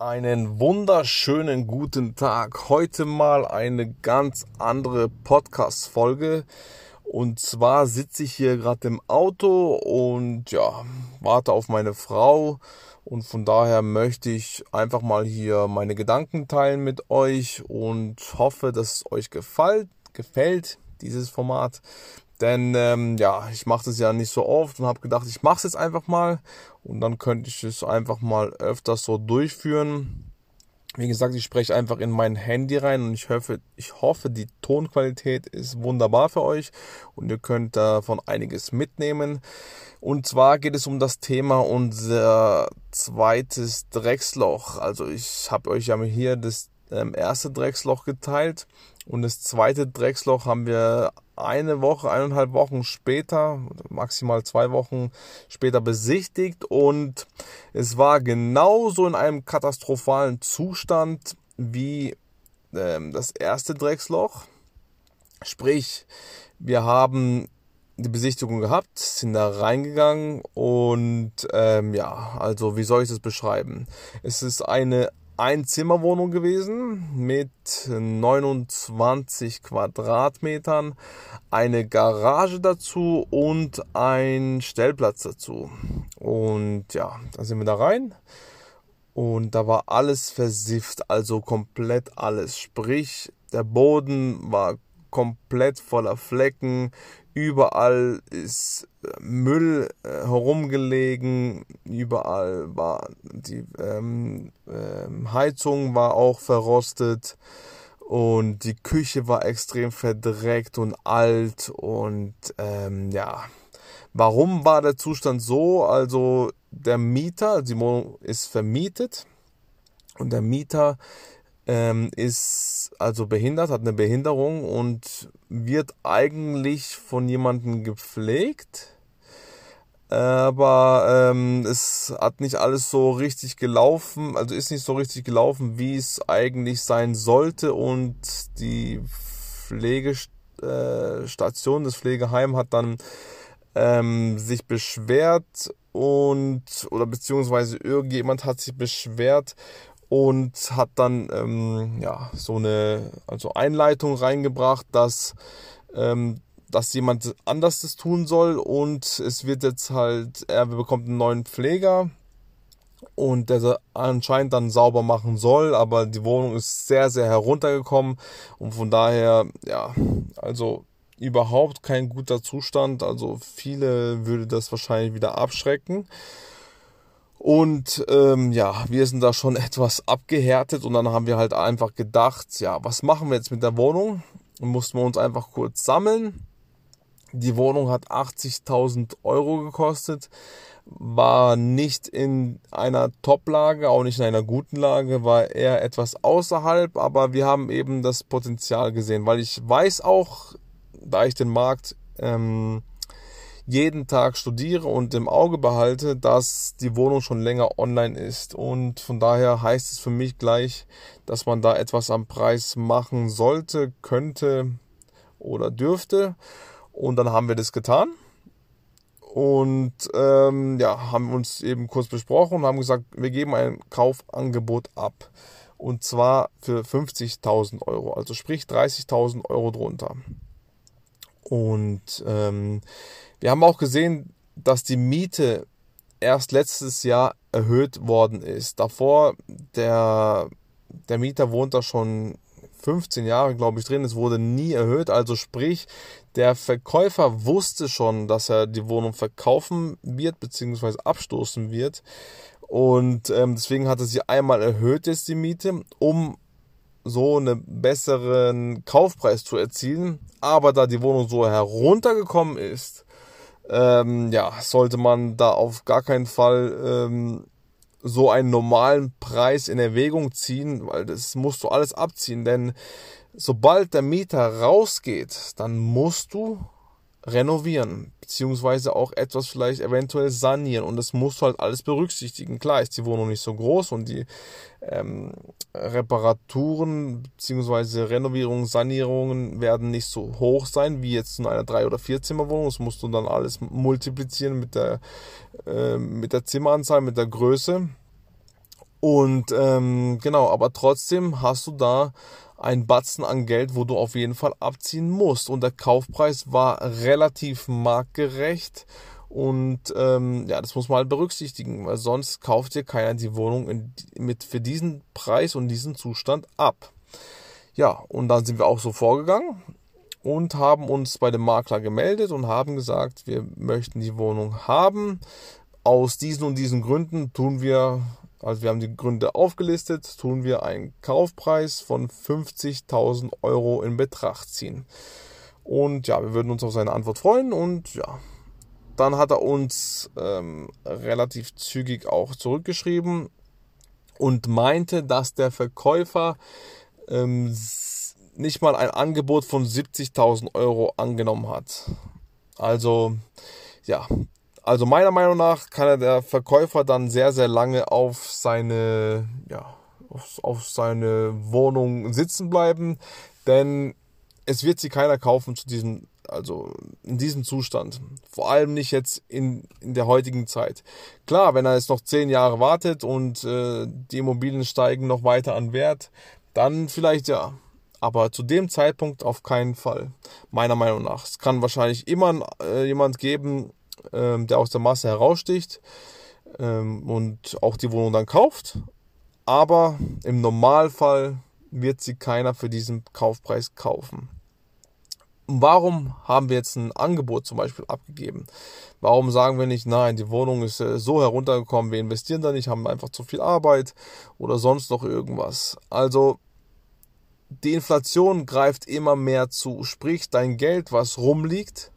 Einen wunderschönen guten Tag. Heute mal eine ganz andere Podcast-Folge. Und zwar sitze ich hier gerade im Auto und ja, warte auf meine Frau. Und von daher möchte ich einfach mal hier meine Gedanken teilen mit euch und hoffe, dass es euch gefällt, gefällt dieses Format. Denn ähm, ja, ich mache das ja nicht so oft und habe gedacht, ich mache es jetzt einfach mal und dann könnte ich es einfach mal öfters so durchführen. Wie gesagt, ich spreche einfach in mein Handy rein und ich hoffe, ich hoffe, die Tonqualität ist wunderbar für euch und ihr könnt davon einiges mitnehmen. Und zwar geht es um das Thema unser zweites Drecksloch. Also ich habe euch ja hier das ähm, erste Drecksloch geteilt und das zweite Drecksloch haben wir eine Woche, eineinhalb Wochen später, maximal zwei Wochen später besichtigt und es war genauso in einem katastrophalen Zustand wie ähm, das erste Drecksloch. Sprich, wir haben die Besichtigung gehabt, sind da reingegangen und ähm, ja, also wie soll ich das beschreiben? Es ist eine Einzimmerwohnung gewesen mit 29 Quadratmetern, eine Garage dazu und ein Stellplatz dazu. Und ja, da sind wir da rein und da war alles versifft, also komplett alles. Sprich, der Boden war komplett voller Flecken, Überall ist äh, Müll äh, herumgelegen, überall war die ähm, ähm, Heizung war auch verrostet und die Küche war extrem verdreckt und alt und ähm, ja. Warum war der Zustand so? Also der Mieter, die Wohnung ist vermietet und der Mieter ähm, ist also behindert, hat eine Behinderung und wird eigentlich von jemandem gepflegt. Aber ähm, es hat nicht alles so richtig gelaufen, also ist nicht so richtig gelaufen, wie es eigentlich sein sollte. Und die Pflegestation, das Pflegeheim hat dann ähm, sich beschwert und oder beziehungsweise irgendjemand hat sich beschwert und hat dann ähm, ja so eine also Einleitung reingebracht, dass ähm, dass jemand anders das tun soll. Und es wird jetzt halt er bekommt einen neuen Pfleger und der anscheinend dann sauber machen soll, aber die Wohnung ist sehr sehr heruntergekommen. Und von daher ja also überhaupt kein guter Zustand, also viele würde das wahrscheinlich wieder abschrecken. Und ähm, ja, wir sind da schon etwas abgehärtet und dann haben wir halt einfach gedacht, ja, was machen wir jetzt mit der Wohnung? Und mussten wir uns einfach kurz sammeln. Die Wohnung hat 80.000 Euro gekostet, war nicht in einer Top-Lage, auch nicht in einer guten Lage, war eher etwas außerhalb, aber wir haben eben das Potenzial gesehen, weil ich weiß auch, da ich den Markt ähm, jeden Tag studiere und im Auge behalte, dass die Wohnung schon länger online ist. Und von daher heißt es für mich gleich, dass man da etwas am Preis machen sollte, könnte oder dürfte. Und dann haben wir das getan. Und ähm, ja, haben uns eben kurz besprochen und haben gesagt, wir geben ein Kaufangebot ab. Und zwar für 50.000 Euro, also sprich 30.000 Euro drunter. Und ähm, wir haben auch gesehen, dass die Miete erst letztes Jahr erhöht worden ist. Davor, der, der Mieter wohnt da schon 15 Jahre, glaube ich, drin. Es wurde nie erhöht. Also sprich, der Verkäufer wusste schon, dass er die Wohnung verkaufen wird, beziehungsweise abstoßen wird. Und ähm, deswegen hat er sie einmal erhöht jetzt die Miete, um so einen besseren Kaufpreis zu erzielen. Aber da die Wohnung so heruntergekommen ist, ähm, ja, sollte man da auf gar keinen Fall ähm, so einen normalen Preis in Erwägung ziehen, weil das musst du alles abziehen, denn sobald der Mieter rausgeht, dann musst du renovieren, beziehungsweise auch etwas vielleicht eventuell sanieren und das musst du halt alles berücksichtigen. Klar ist die Wohnung nicht so groß und die ähm, Reparaturen beziehungsweise Renovierungen, Sanierungen werden nicht so hoch sein wie jetzt in einer drei oder vier Zimmerwohnung. Das musst du dann alles multiplizieren mit der äh, mit der Zimmeranzahl, mit der Größe Und ähm, genau, aber trotzdem hast du da ein Batzen an Geld, wo du auf jeden Fall abziehen musst. Und der Kaufpreis war relativ marktgerecht. Und ähm, ja, das muss man halt berücksichtigen, weil sonst kauft dir keiner die Wohnung in, mit für diesen Preis und diesen Zustand ab. Ja, und dann sind wir auch so vorgegangen und haben uns bei dem Makler gemeldet und haben gesagt, wir möchten die Wohnung haben. Aus diesen und diesen Gründen tun wir also wir haben die Gründe aufgelistet, tun wir einen Kaufpreis von 50.000 Euro in Betracht ziehen. Und ja, wir würden uns auf seine Antwort freuen und ja, dann hat er uns ähm, relativ zügig auch zurückgeschrieben und meinte, dass der Verkäufer ähm, nicht mal ein Angebot von 70.000 Euro angenommen hat. Also ja, also meiner Meinung nach kann der Verkäufer dann sehr, sehr lange auf seine, ja, auf, auf seine Wohnung sitzen bleiben, denn es wird sie keiner kaufen zu diesem, also in diesem Zustand. Vor allem nicht jetzt in, in der heutigen Zeit. Klar, wenn er jetzt noch zehn Jahre wartet und äh, die Immobilien steigen noch weiter an Wert, dann vielleicht ja. Aber zu dem Zeitpunkt auf keinen Fall, meiner Meinung nach. Es kann wahrscheinlich immer äh, jemand geben, ähm, der aus der Masse heraussticht ähm, und auch die Wohnung dann kauft. Aber im Normalfall wird sie keiner für diesen Kaufpreis kaufen. Warum haben wir jetzt ein Angebot zum Beispiel abgegeben? Warum sagen wir nicht, nein, die Wohnung ist äh, so heruntergekommen, wir investieren da nicht, haben einfach zu viel Arbeit oder sonst noch irgendwas? Also die Inflation greift immer mehr zu, sprich dein Geld, was rumliegt,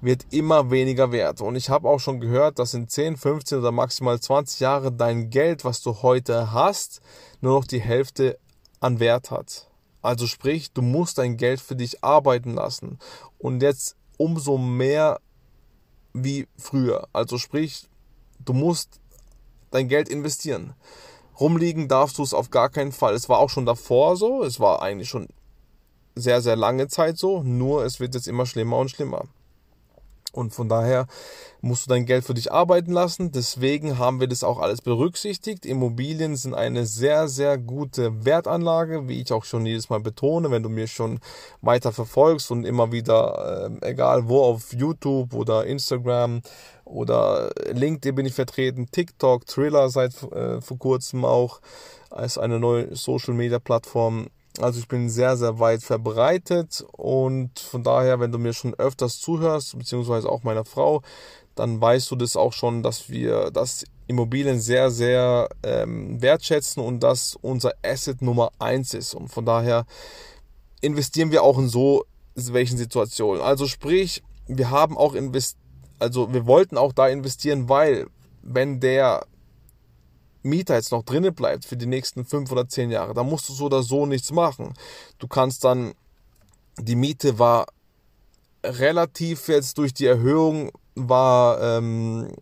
wird immer weniger wert. Und ich habe auch schon gehört, dass in 10, 15 oder maximal 20 Jahren dein Geld, was du heute hast, nur noch die Hälfte an Wert hat. Also sprich, du musst dein Geld für dich arbeiten lassen. Und jetzt umso mehr wie früher. Also sprich, du musst dein Geld investieren. Rumliegen darfst du es auf gar keinen Fall. Es war auch schon davor so. Es war eigentlich schon sehr, sehr lange Zeit so. Nur es wird jetzt immer schlimmer und schlimmer. Und von daher musst du dein Geld für dich arbeiten lassen. Deswegen haben wir das auch alles berücksichtigt. Immobilien sind eine sehr, sehr gute Wertanlage, wie ich auch schon jedes Mal betone, wenn du mir schon weiter verfolgst und immer wieder, äh, egal wo, auf YouTube oder Instagram oder LinkedIn bin ich vertreten, TikTok, Thriller seit äh, vor kurzem auch als eine neue Social Media Plattform also ich bin sehr, sehr weit verbreitet und von daher, wenn du mir schon öfters zuhörst, beziehungsweise auch meiner Frau, dann weißt du das auch schon, dass wir das Immobilien sehr, sehr ähm, wertschätzen und dass unser Asset Nummer eins ist. Und von daher investieren wir auch in so welchen Situationen. Also sprich, wir haben auch investiert, also wir wollten auch da investieren, weil wenn der Mieter jetzt noch drinnen bleibt für die nächsten fünf oder zehn Jahre, dann musst du so oder so nichts machen. Du kannst dann, die Miete war relativ jetzt durch die Erhöhung, war ähm,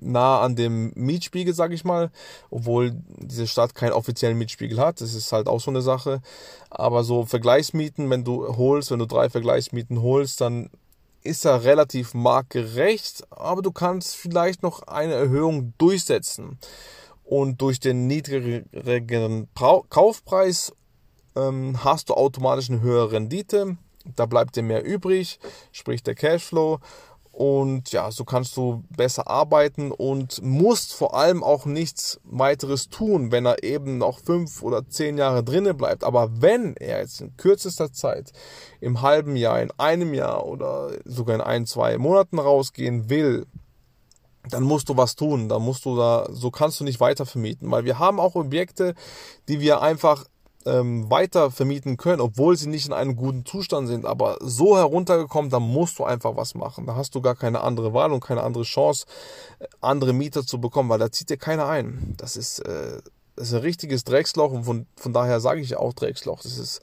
nah an dem Mietspiegel, sag ich mal, obwohl diese Stadt keinen offiziellen Mietspiegel hat. Das ist halt auch so eine Sache. Aber so Vergleichsmieten, wenn du holst, wenn du drei Vergleichsmieten holst, dann ist er relativ marktgerecht, aber du kannst vielleicht noch eine Erhöhung durchsetzen und durch den niedrigeren Kaufpreis ähm, hast du automatisch eine höhere Rendite. Da bleibt dir mehr übrig, sprich der Cashflow. Und ja, so kannst du besser arbeiten und musst vor allem auch nichts weiteres tun, wenn er eben noch fünf oder zehn Jahre drinnen bleibt. Aber wenn er jetzt in kürzester Zeit, im halben Jahr, in einem Jahr oder sogar in ein, zwei Monaten rausgehen will, dann musst du was tun. Dann musst du da, so kannst du nicht weiter vermieten, weil wir haben auch Objekte, die wir einfach ähm, weiter vermieten können, obwohl sie nicht in einem guten Zustand sind, aber so heruntergekommen, da musst du einfach was machen. Da hast du gar keine andere Wahl und keine andere Chance, äh, andere Mieter zu bekommen, weil da zieht dir keiner ein. Das ist, äh, das ist ein richtiges Drecksloch und von, von daher sage ich auch Drecksloch. Das ist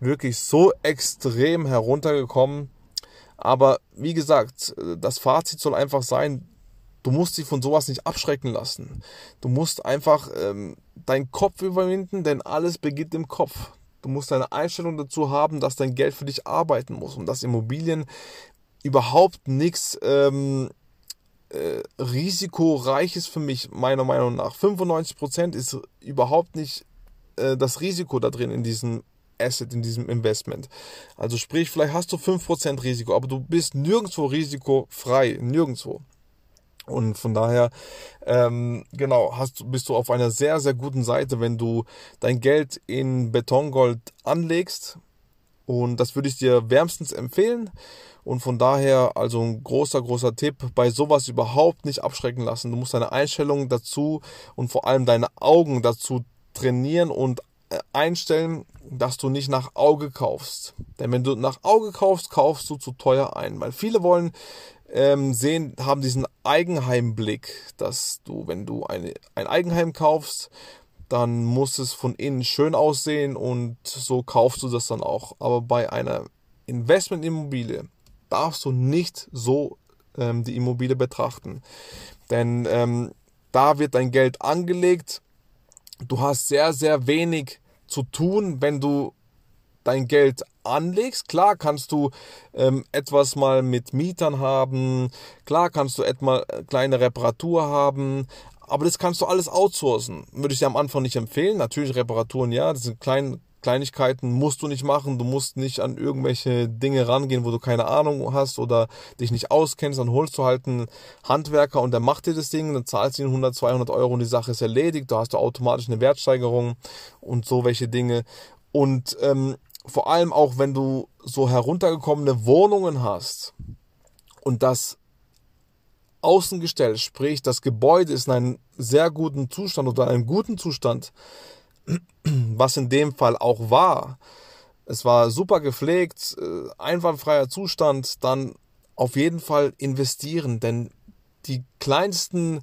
wirklich so extrem heruntergekommen. Aber wie gesagt, äh, das Fazit soll einfach sein, Du musst dich von sowas nicht abschrecken lassen. Du musst einfach ähm, deinen Kopf überwinden, denn alles beginnt im Kopf. Du musst eine Einstellung dazu haben, dass dein Geld für dich arbeiten muss und dass Immobilien überhaupt nichts ähm, äh, risikoreich ist für mich, meiner Meinung nach. 95% ist überhaupt nicht äh, das Risiko da drin in diesem Asset, in diesem Investment. Also sprich, vielleicht hast du 5% Risiko, aber du bist nirgendwo risikofrei, nirgendwo. Und von daher, ähm, genau, hast, bist du auf einer sehr, sehr guten Seite, wenn du dein Geld in Betongold anlegst. Und das würde ich dir wärmstens empfehlen. Und von daher, also ein großer, großer Tipp, bei sowas überhaupt nicht abschrecken lassen. Du musst deine Einstellung dazu und vor allem deine Augen dazu trainieren und äh, einstellen, dass du nicht nach Auge kaufst. Denn wenn du nach Auge kaufst, kaufst du zu teuer ein. Weil viele wollen ähm, sehen, haben diesen Eigenheimblick, dass du, wenn du eine, ein Eigenheim kaufst, dann muss es von innen schön aussehen und so kaufst du das dann auch. Aber bei einer Investmentimmobilie darfst du nicht so ähm, die Immobilie betrachten. Denn ähm, da wird dein Geld angelegt. Du hast sehr, sehr wenig zu tun, wenn du dein Geld anlegst. Klar kannst du ähm, etwas mal mit Mietern haben, klar kannst du etwa kleine Reparatur haben, aber das kannst du alles outsourcen. Würde ich dir am Anfang nicht empfehlen. Natürlich Reparaturen, ja, das sind kleine Kleinigkeiten musst du nicht machen. Du musst nicht an irgendwelche Dinge rangehen, wo du keine Ahnung hast oder dich nicht auskennst. Dann holst du halt einen Handwerker und der macht dir das Ding. Dann zahlst du ihn 100, 200 Euro und die Sache ist erledigt. Da hast du automatisch eine Wertsteigerung und so welche Dinge. Und ähm, vor allem auch, wenn du so heruntergekommene Wohnungen hast und das Außengestell, sprich das Gebäude ist in einem sehr guten Zustand oder einem guten Zustand, was in dem Fall auch war. Es war super gepflegt, äh, einwandfreier Zustand, dann auf jeden Fall investieren, denn die kleinsten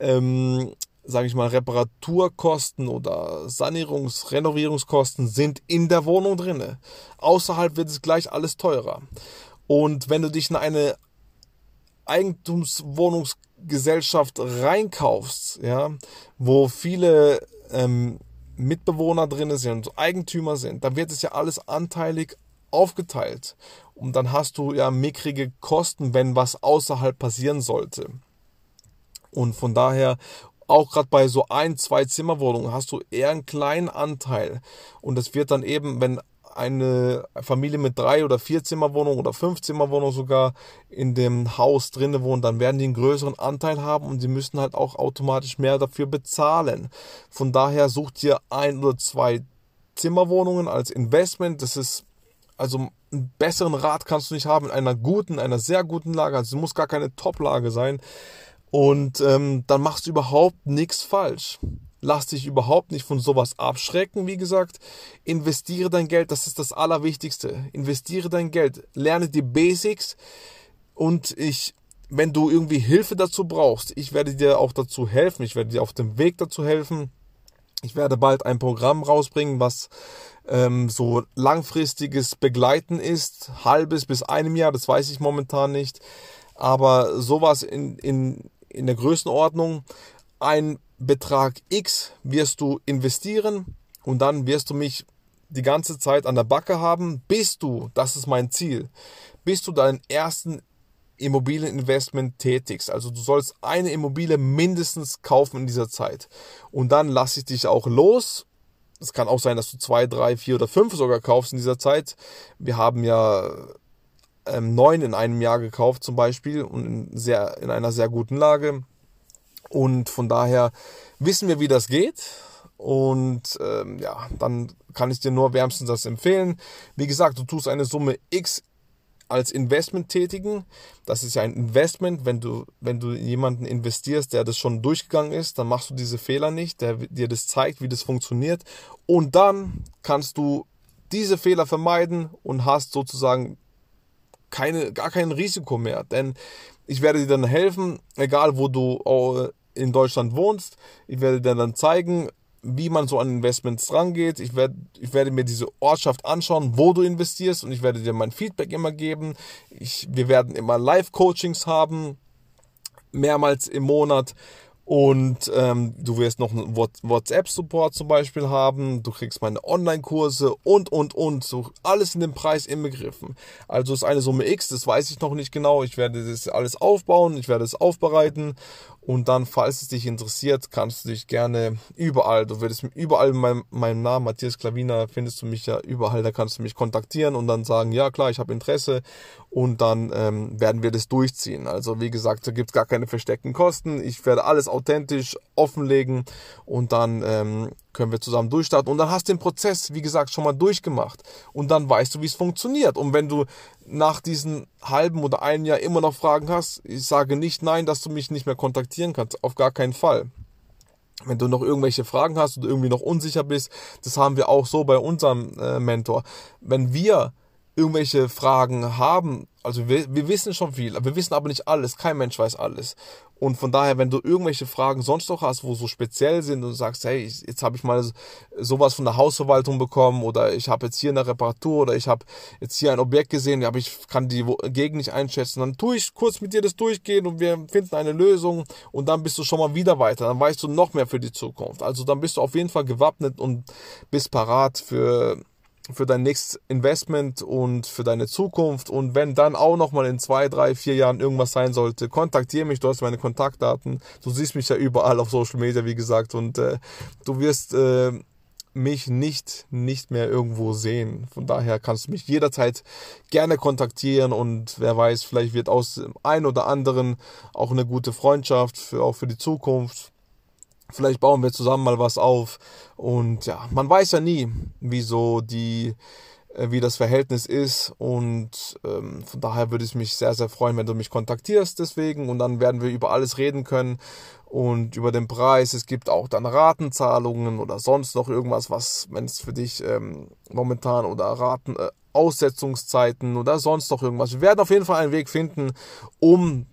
ähm, sage ich mal, Reparaturkosten oder Sanierungs-, Renovierungskosten sind in der Wohnung drinne. Außerhalb wird es gleich alles teurer. Und wenn du dich in eine Eigentumswohnungsgesellschaft reinkaufst, ja, wo viele ähm, Mitbewohner drin sind, Eigentümer sind, dann wird es ja alles anteilig aufgeteilt. Und dann hast du ja mickrige Kosten, wenn was außerhalb passieren sollte. Und von daher auch gerade bei so ein, zwei Zimmerwohnungen hast du eher einen kleinen Anteil. Und das wird dann eben, wenn eine Familie mit drei oder vier Zimmerwohnungen oder fünf Zimmerwohnungen sogar in dem Haus drinnen wohnt, dann werden die einen größeren Anteil haben und sie müssen halt auch automatisch mehr dafür bezahlen. Von daher sucht ihr ein oder zwei Zimmerwohnungen als Investment. Das ist also einen besseren Rat kannst du nicht haben in einer guten, einer sehr guten Lage. Also es muss gar keine Top-Lage sein. Und ähm, dann machst du überhaupt nichts falsch. Lass dich überhaupt nicht von sowas abschrecken, wie gesagt. Investiere dein Geld, das ist das Allerwichtigste. Investiere dein Geld, lerne die Basics und ich, wenn du irgendwie Hilfe dazu brauchst, ich werde dir auch dazu helfen, ich werde dir auf dem Weg dazu helfen. Ich werde bald ein Programm rausbringen, was ähm, so langfristiges Begleiten ist, halbes bis einem Jahr, das weiß ich momentan nicht. Aber sowas in, in, in der Größenordnung, ein Betrag X wirst du investieren und dann wirst du mich die ganze Zeit an der Backe haben, bis du, das ist mein Ziel, bis du deinen ersten Immobilieninvestment tätigst. Also du sollst eine Immobilie mindestens kaufen in dieser Zeit. Und dann lasse ich dich auch los. Es kann auch sein, dass du zwei, drei, vier oder fünf sogar kaufst in dieser Zeit. Wir haben ja ähm, neun in einem Jahr gekauft zum Beispiel und in, sehr, in einer sehr guten Lage. Und von daher wissen wir, wie das geht. Und ähm, ja, dann kann ich dir nur wärmstens das empfehlen. Wie gesagt, du tust eine Summe X als Investment tätigen. Das ist ja ein Investment. Wenn du, wenn du jemanden investierst, der das schon durchgegangen ist, dann machst du diese Fehler nicht, der dir das zeigt, wie das funktioniert. Und dann kannst du diese Fehler vermeiden und hast sozusagen keine, gar kein Risiko mehr. Denn ich werde dir dann helfen, egal wo du in Deutschland wohnst. Ich werde dir dann zeigen, wie man so an Investments rangeht. Ich werde, ich werde mir diese Ortschaft anschauen, wo du investierst und ich werde dir mein Feedback immer geben. Ich, wir werden immer Live-Coachings haben, mehrmals im Monat Und ähm, du wirst noch einen WhatsApp-Support zum Beispiel haben. Du kriegst meine Online-Kurse und, und, und. So alles in dem Preis inbegriffen. Also ist eine Summe X, das weiß ich noch nicht genau. Ich werde das alles aufbauen, ich werde es aufbereiten. Und dann, falls es dich interessiert, kannst du dich gerne überall, du würdest überall meinem, meinem Namen, Matthias Klavina, findest du mich ja überall, da kannst du mich kontaktieren und dann sagen, ja klar, ich habe Interesse und dann ähm, werden wir das durchziehen. Also wie gesagt, da gibt es gar keine versteckten Kosten. Ich werde alles authentisch offenlegen und dann ähm, können wir zusammen durchstarten. Und dann hast du den Prozess, wie gesagt, schon mal durchgemacht. Und dann weißt du, wie es funktioniert. Und wenn du nach diesem halben oder einem Jahr immer noch Fragen hast, ich sage nicht nein, dass du mich nicht mehr kontaktieren kannst. Auf gar keinen Fall. Wenn du noch irgendwelche Fragen hast oder irgendwie noch unsicher bist, das haben wir auch so bei unserem äh, Mentor. Wenn wir irgendwelche Fragen haben, also wir, wir wissen schon viel, wir wissen aber nicht alles, kein Mensch weiß alles. Und von daher, wenn du irgendwelche Fragen sonst noch hast, wo so speziell sind und sagst, hey, jetzt habe ich mal sowas von der Hausverwaltung bekommen oder ich habe jetzt hier eine Reparatur oder ich habe jetzt hier ein Objekt gesehen, aber ich kann die Gegend nicht einschätzen, dann tue ich kurz mit dir das durchgehen und wir finden eine Lösung und dann bist du schon mal wieder weiter. Dann weißt du noch mehr für die Zukunft. Also dann bist du auf jeden Fall gewappnet und bist parat für für dein nächstes Investment und für deine Zukunft. Und wenn dann auch nochmal in zwei, drei, vier Jahren irgendwas sein sollte, kontaktiere mich, du hast meine Kontaktdaten. Du siehst mich ja überall auf Social Media, wie gesagt, und äh, du wirst äh, mich nicht, nicht mehr irgendwo sehen. Von daher kannst du mich jederzeit gerne kontaktieren und wer weiß, vielleicht wird aus dem einen oder anderen auch eine gute Freundschaft, für, auch für die Zukunft. Vielleicht bauen wir zusammen mal was auf. Und ja, man weiß ja nie, wie so die, äh, wie das Verhältnis ist. Und ähm, von daher würde es mich sehr, sehr freuen, wenn du mich kontaktierst deswegen. Und dann werden wir über alles reden können und über den Preis. Es gibt auch dann Ratenzahlungen oder sonst noch irgendwas, was, wenn es für dich ähm, momentan oder Raten, äh, Aussetzungszeiten oder sonst noch irgendwas. Wir werden auf jeden Fall einen Weg finden, um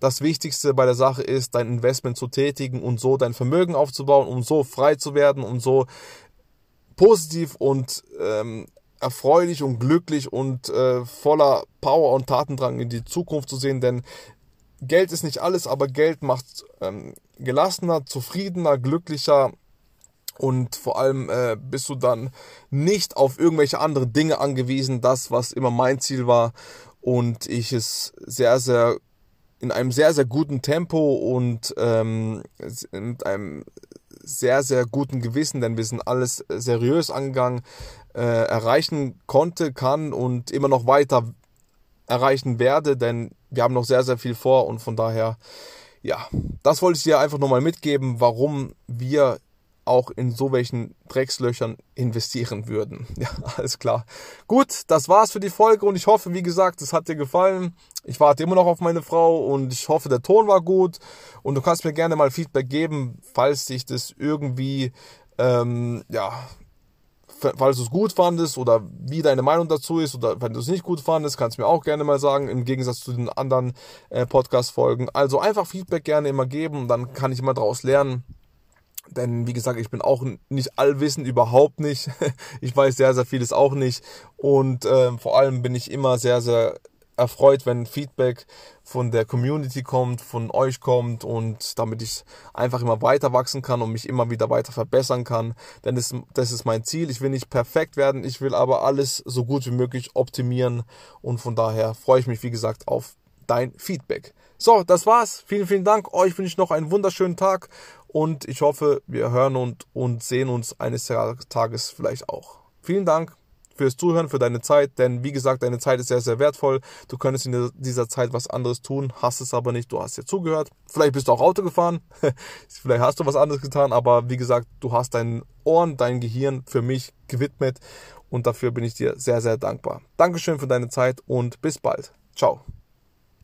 das Wichtigste bei der Sache ist, dein Investment zu tätigen und so dein Vermögen aufzubauen, um so frei zu werden, um so positiv und ähm, erfreulich und glücklich und äh, voller Power und Tatendrang in die Zukunft zu sehen, denn Geld ist nicht alles, aber Geld macht ähm, gelassener, zufriedener, glücklicher und vor allem äh, bist du dann nicht auf irgendwelche andere Dinge angewiesen, das was immer mein Ziel war und ich es sehr, sehr in einem sehr, sehr guten Tempo und ähm, mit einem sehr, sehr guten Gewissen, denn wir sind alles seriös angegangen, äh, erreichen konnte, kann und immer noch weiter erreichen werde, denn wir haben noch sehr, sehr viel vor und von daher, ja, das wollte ich dir einfach nochmal mitgeben, warum wir auch in so welchen Dreckslöchern investieren würden. Ja, alles klar. Gut, das war's für die Folge und ich hoffe, wie gesagt, es hat dir gefallen. Ich warte immer noch auf meine Frau und ich hoffe, der Ton war gut und du kannst mir gerne mal Feedback geben, falls dich das irgendwie, ähm, ja, falls du es gut fandest oder wie deine Meinung dazu ist oder wenn du es nicht gut fandest, kannst du mir auch gerne mal sagen, im Gegensatz zu den anderen äh, Podcast-Folgen. Also einfach Feedback gerne immer geben, dann kann ich immer daraus lernen denn wie gesagt, ich bin auch nicht allwissend, überhaupt nicht. Ich weiß sehr, sehr vieles auch nicht. Und äh, vor allem bin ich immer sehr, sehr erfreut, wenn Feedback von der Community kommt, von euch kommt und damit ich einfach immer weiter wachsen kann und mich immer wieder weiter verbessern kann. Denn das, das ist mein Ziel. Ich will nicht perfekt werden, ich will aber alles so gut wie möglich optimieren und von daher freue ich mich, wie gesagt, auf dein Feedback. So, das war's. Vielen, vielen Dank. Euch wünsche ich noch einen wunderschönen Tag und ich hoffe, wir hören und, und sehen uns eines Tages vielleicht auch. Vielen Dank fürs Zuhören, für deine Zeit, denn wie gesagt, deine Zeit ist sehr, sehr wertvoll. Du könntest in dieser Zeit was anderes tun, hast es aber nicht, du hast ja zugehört. Vielleicht bist du auch Auto gefahren, vielleicht hast du was anderes getan, aber wie gesagt, du hast deinen Ohren, dein Gehirn für mich gewidmet und dafür bin ich dir sehr, sehr dankbar. Dankeschön für deine Zeit und bis bald. Ciao.